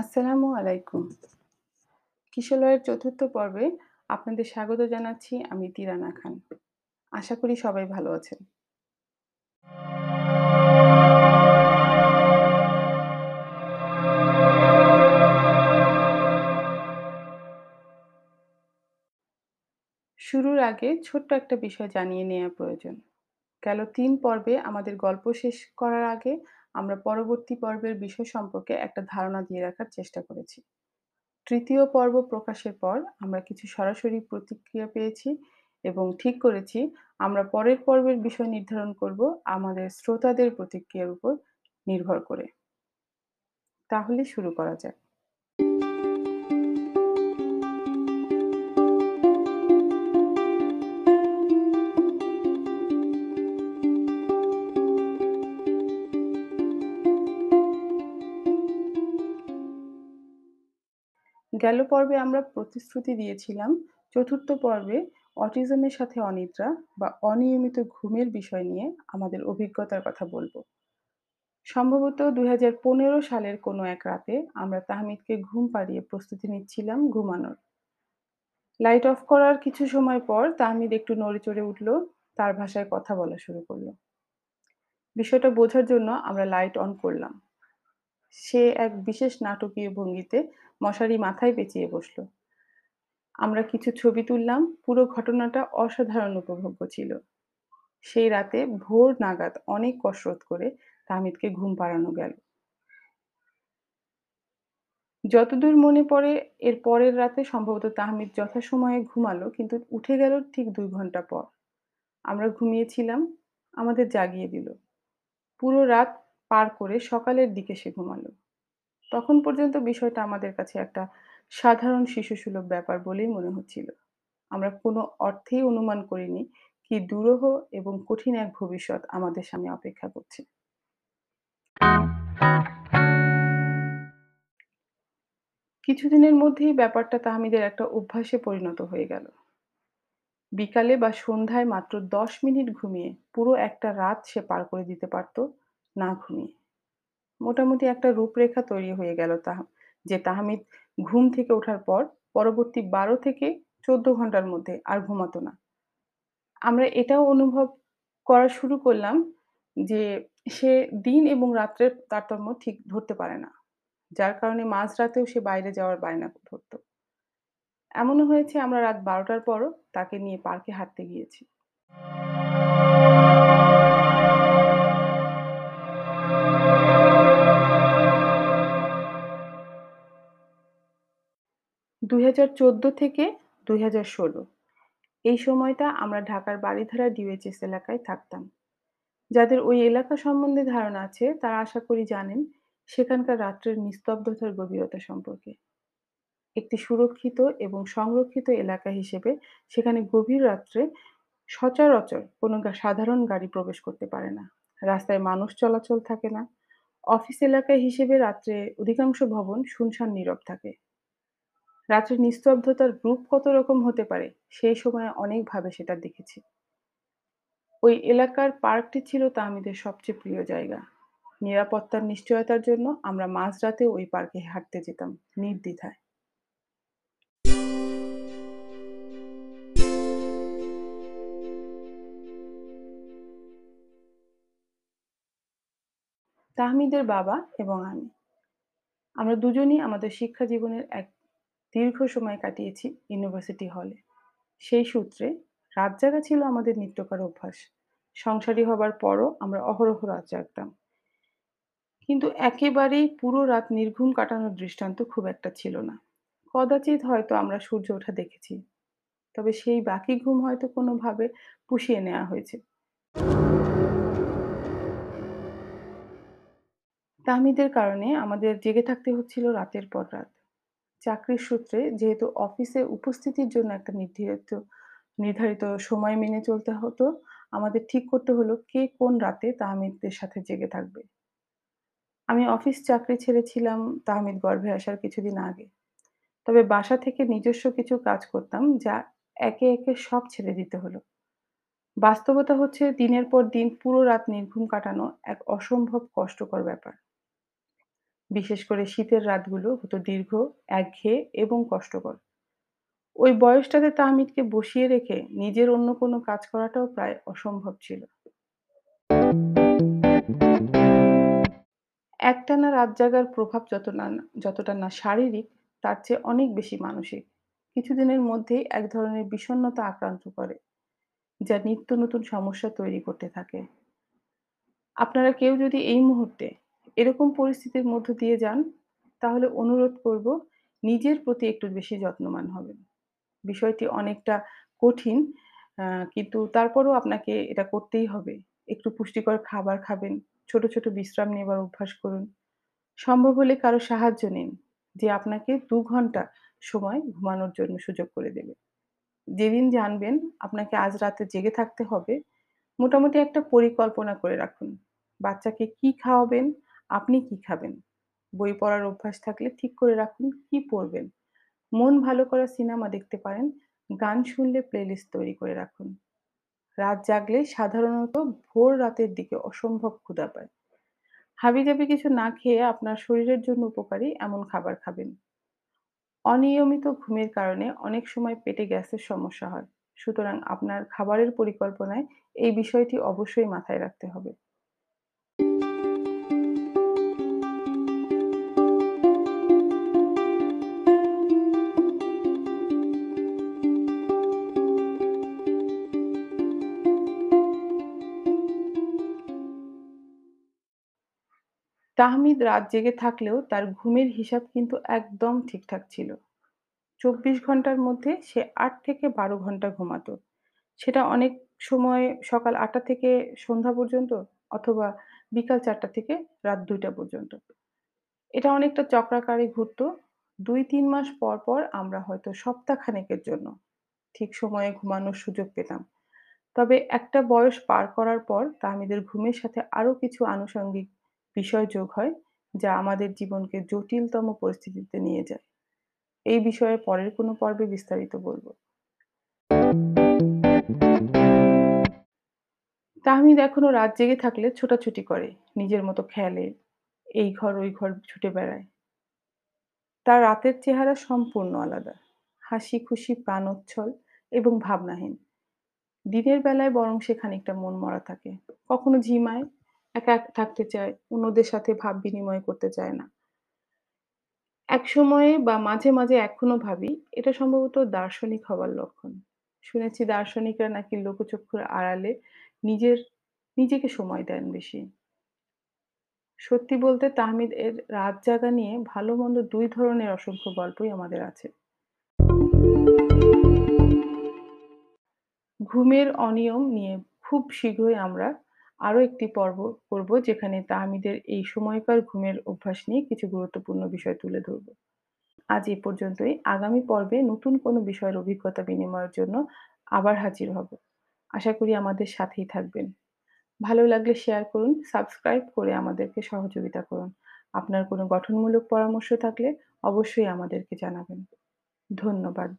আসসালামু আলাইকুম। কিশলয়ের চতুর্থ পর্বে আপনাদের স্বাগত জানাচ্ছি আমি তিরানা খান। আশা করি সবাই ভালো আছেন। শুরুর আগে ছোট্ট একটা বিষয় জানিয়ে নেয়া প্রয়োজন। গেল তিন পর্বে আমাদের গল্প শেষ করার আগে আমরা পরবর্তী পর্বের বিষয় সম্পর্কে একটা ধারণা দিয়ে রাখার চেষ্টা করেছি। তৃতীয় পর্ব প্রকাশের পর আমরা কিছু সরাসরি প্রতিক্রিয়া পেয়েছি এবং ঠিক করেছি, আমরা পরের পর্বের বিষয় নির্ধারণ করব আমাদের শ্রোতাদের প্রতিক্রিয়ার উপর নির্ভর করে। তাহলে শুরু করা যাক। গেল পর্বে আমরা প্রতিশ্রুতি দিয়েছিলাম চতুর্থ পর্বে অটিজমের সাথে অনিদ্রা বা অনিয়মিত ঘুমের বিষয় নিয়ে আমাদের অভিজ্ঞতার কথা বলব। সম্ভবত ২০১৫ সালের কোনো এক রাতে আমরা তাহমিদকে ঘুম পাড়িয়ে প্রস্তুতি নিচ্ছিলাম ঘুমানোর। লাইট অফ করার কিছু সময় পর তাহমিদ একটু নড়েচড়ে উঠল, তার ভাষায় কথা বলা শুরু করল। বিষয়টা বোঝার জন্য আমরা লাইট অন করলাম। সে এক বিশেষ নাটকীয় ভঙ্গিতে মশারি মাথায় পেঁচিয়ে বসল। আমরা কিছু ছবি তুললাম, পুরো ঘটনাটা অসাধারণ উপভোগ্য ছিল। সেই রাতে ভোর নাগাদ অনেক কসরত করে তাহমিদকে ঘুম পাড়ানো গেল। যতদূর মনে পড়ে এর পরের রাতে সম্ভবত তাহমিদ যথাসময়ে ঘুমালো কিন্তু উঠে গেল ঠিক দুই ঘণ্টা পর। আমরা ঘুমিয়েছিলাম, আমাদের জাগিয়ে দিল। পুরো রাত পার করে সকালের দিকে সে ঘুমালো। তখন পর্যন্ত বিষয়টা আমাদের কাছে একটা সাধারণ শিশুসুলভ ব্যাপার বলেই মনে হচ্ছিল। আমরা কোনো অর্থেই অনুমান করিনি কি দুরূহ এবং কঠিন এক ভবিষ্যৎ আমাদের সামনে অপেক্ষা করছে। কিছুদিনের মধ্যেই ব্যাপারটা তাহমিদের একটা অভ্যাসে পরিণত হয়ে গেল। বিকালে বা সন্ধ্যায় মাত্র ১০ মিনিট ঘুমিয়ে পুরো একটা রাত সে পার করে দিতে পারত না ঘুমিয়ে। মোটামুটি একটা রূপরেখা তৈরি হয়ে গেল তাহ, যে তাহমিদ ঘুম থেকে ওঠার পর পরবর্তী ১২ থেকে ১৪ ঘণ্টার মধ্যে আর ঘুমাতো না। আমরা এটাও অনুভব করা শুরু করলাম যে সে দিন এবং রাত্রের তারতম্য ঠিক ধরতে পারে না। যার কারণে মাঝরাতেও সে বাইরে যাওয়ার বায়না ধরত। এমনও হয়েছে আমরা রাত বারোটার পরও তাকে নিয়ে পার্কে হাঁটতে গিয়েছি। ২০১৪ থেকে ২০১৬ এই সময়টা আমরা ঢাকার বারিধারা ডিওএইচএস এলাকায় থাকতাম। যাদের ওই এলাকা সম্বন্ধে ধারণা আছে, তারা আশা করি জানেন, সেখানকার রাত্রের নিস্তব্ধতার গভীরতা সম্পর্কে। একটি সুরক্ষিত এবং সংরক্ষিত এলাকা হিসেবে সেখানে গভীর রাত্রে সচরাচর কোনো সাধারণ গাড়ি প্রবেশ করতে পারে না। রাস্তায় মানুষ চলাচল থাকে না। অফিস এলাকা হিসেবে রাত্রে অধিকাংশ ভবন শুনশান নীরব থাকে। রাত্রের নিস্তব্ধতার রূপ কত রকম হতে পারে, সেই সময়ে অনেকভাবে সেটা দেখেছি। ওই এলাকার পার্কটি ছিল তাহমিদের সবচেয়ে প্রিয় জায়গা। নিরাপত্তার নিশ্চয়তার জন্য আমরা মাঝরাতেও ওই পার্কে হাঁটতে যেতাম নির্দ্বিধায়। তাহমিদের বাবা এবং আমি। আমরা দুজনই আমাদের শিক্ষা জীবনের এক দীর্ঘ সময় কাটিয়েছি ইউনিভার্সিটি হলে। সেই সূত্রে রাত জাগা ছিল আমাদের নিত্যকার অভ্যাস। সংসারী হবার পরও আমরা অহরহ রাত জাগতাম। কিন্তু একেবারেই পুরো রাত নির্ঘুম কাটানোর দৃষ্টান্ত খুব একটা ছিল না। কদাচিৎ হয়তো আমরা সূর্য ওঠা দেখেছি। তবে সেই বাকি ঘুম হয়তো কোনোভাবে পুষিয়ে নেওয়া হয়েছে। তাহমিদের কারণে আমাদের জেগে থাকতে হচ্ছিল রাতের পর রাত। চাকরির সূত্রে যেহেতু অফিসে উপস্থিতির জন্য একটা নির্ধারিত নির্ধারিত সময় মেনে চলতে হতো, আমাদের ঠিক করতে হলো কে কোন রাতে তাহমিদের সাথে জেগে থাকবে। আমি অফিস চাকরি ছেড়েছিলাম তাহমিদ গর্ভে আসার কিছুদিন আগে। তবে বাসা থেকে নিজস্ব কিছু কাজ করতাম যা একে, একে সব ছেড়ে দিতে হলো। বাস্তবতা হচ্ছে দিনের পর দিন পুরো রাত নির্ঘুম কাটানো এক অসম্ভব কষ্টকর ব্যাপার। বিশেষ করে শীতের রাতগুলো হতো দীর্ঘ, একঘেয়ে এবং কষ্টকর। ওই বয়সটাতে তাহমিদকে বসিয়ে রেখে নিজের অন্য কোনো কাজ করাটাও প্রায় অসম্ভব ছিল। একটানা রাত জাগার প্রভাব যত না যতটা না শারীরিক, তার চেয়ে অনেক বেশি মানসিক। কিছুদিনের মধ্যেই এক ধরনের বিষণ্ণতা আক্রান্ত করে, যা নিত্য নতুন সমস্যা তৈরি করতে থাকে। আপনারা কেউ যদি এই মুহূর্তে এরকম পরিস্থিতির মধ্য দিয়ে যান, তাহলে অনুরোধ করব নিজের প্রতি একটু বেশি যত্নবান হবেন। বিষয়টি অনেকটা কঠিন, কিন্তু তারপরও আপনাকে এটা করতেই হবে। একটু পুষ্টিকর খাবার খাবেন, ছোট, ছোট বিশ্রাম নেবার অভ্যাস করুন। সম্ভব হলে কারও সাহায্য নিন, যে আপনাকে দু ঘণ্টা সময় ঘুমানোর জন্য সুযোগ করে দেবে। যেদিন জানবেন আপনাকে আজ রাতে জেগে থাকতে হবে, মোটামুটি একটা পরিকল্পনা করে রাখুন। বাচ্চাকে কি খাওয়াবেন, আপনি কি খাবেন? বই পড়ার অভ্যাস থাকলে ঠিক করে রাখুন কি পড়বেন। মন ভালো করা সিনেমা দেখতে পারেন, গান শুনলে প্লেলিস্ট তৈরি করে রাখুন। রাত জাগলে সাধারণত ভোর রাতের দিকে অসম্ভব ক্ষুধা পায়। হাবিজাবি কিছু না খেয়ে আপনার শরীরের জন্য উপকারী এমন খাবার খাবেন। অনিয়মিত ঘুমের কারণে অনেক সময় পেটে গ্যাসের সমস্যা হয়। সুতরাং আপনার খাবারের পরিকল্পনায় এই বিষয়টি অবশ্যই মাথায় রাখতে হবে। তাহমিদ রাত জেগে থাকলেও তার ঘুমের হিসাব কিন্তু একদম ঠিকঠাক ছিল। ২৪ ঘণ্টার মধ্যে সে আট থেকে ১২ ঘণ্টা ঘুমাতো। সেটা অনেক সময় সকাল আটটা থেকে সন্ধ্যা পর্যন্ত অথবা বিকাল ৪ঃ০০ থেকে রাত ২ঃ০০ পর্যন্ত। এটা অনেকটা চক্রাকারে ঘুরতো। ২-৩ মাস পর, পর আমরা হয়তো সপ্তাহখানেকের জন্য ঠিক সময়ে ঘুমানোর সুযোগ পেতাম। তবে একটা বয়স পার করার পর তাহমিদের ঘুমের সাথে আরও কিছু আনুষঙ্গিক বিষয় যোগ হয়, যা আমাদের জীবনকে জটিলতম পরিস্থিতিতে নিয়ে যায়। এই বিষয়ে পরের কোনো পর্বে বিস্তারিত বলব। তাহমিদ এখনও রাত জেগে থাকলে ছোটাছুটি করে, নিজের মতো খেলে, এই ঘর ওই ঘর ছুটে বেড়ায়। তার রাতের চেহারা সম্পূর্ণ আলাদা। হাসি-খুশি, প্রাণোচ্ছল এবং ভাবনাহীন। দিনের বেলায় বরং সে খানিকটা মন মরা থাকে। কখনো ঝিমায়, একা থাকতে চায়, অন্যদের সাথে ভাব বিনিময় করতে চায় না। এক সময়ে বা মাঝে, মাঝে এখনও ভাবি এটা সম্ভবত দার্শনিক হবার লক্ষণ। শুনেছি দার্শনিকরা নাকি লোকচক্ষুর আড়ালে নিজের নিজেকে সময় দেন বেশি। সত্যি বলতে তাহমিদ এর রাত জাগা নিয়ে ভালো-মন্দ দুই ধরনের অসংখ্য গল্পই আমাদের আছে। ঘুমের অনিয়ম নিয়ে খুব শীঘ্রই আমরা আরও একটি পর্ব করব যেখানে তাহমিদের এই সময়কার ঘুমের অভ্যাস নিয়ে কিছু গুরুত্বপূর্ণ বিষয় তুলে ধরব। আজ এ পর্যন্তই। আগামী পর্বে নতুন কোনো বিষয়ের অভিজ্ঞতা বিনিময়ের জন্য আবার হাজির হব। আশা করি আমাদের সাথেই থাকবেন। ভালো লাগলে শেয়ার করুন, সাবস্ক্রাইব করে আমাদেরকে সহযোগিতা করুন। আপনার কোনো গঠনমূলক পরামর্শ থাকলে অবশ্যই আমাদেরকে জানাবেন। ধন্যবাদ।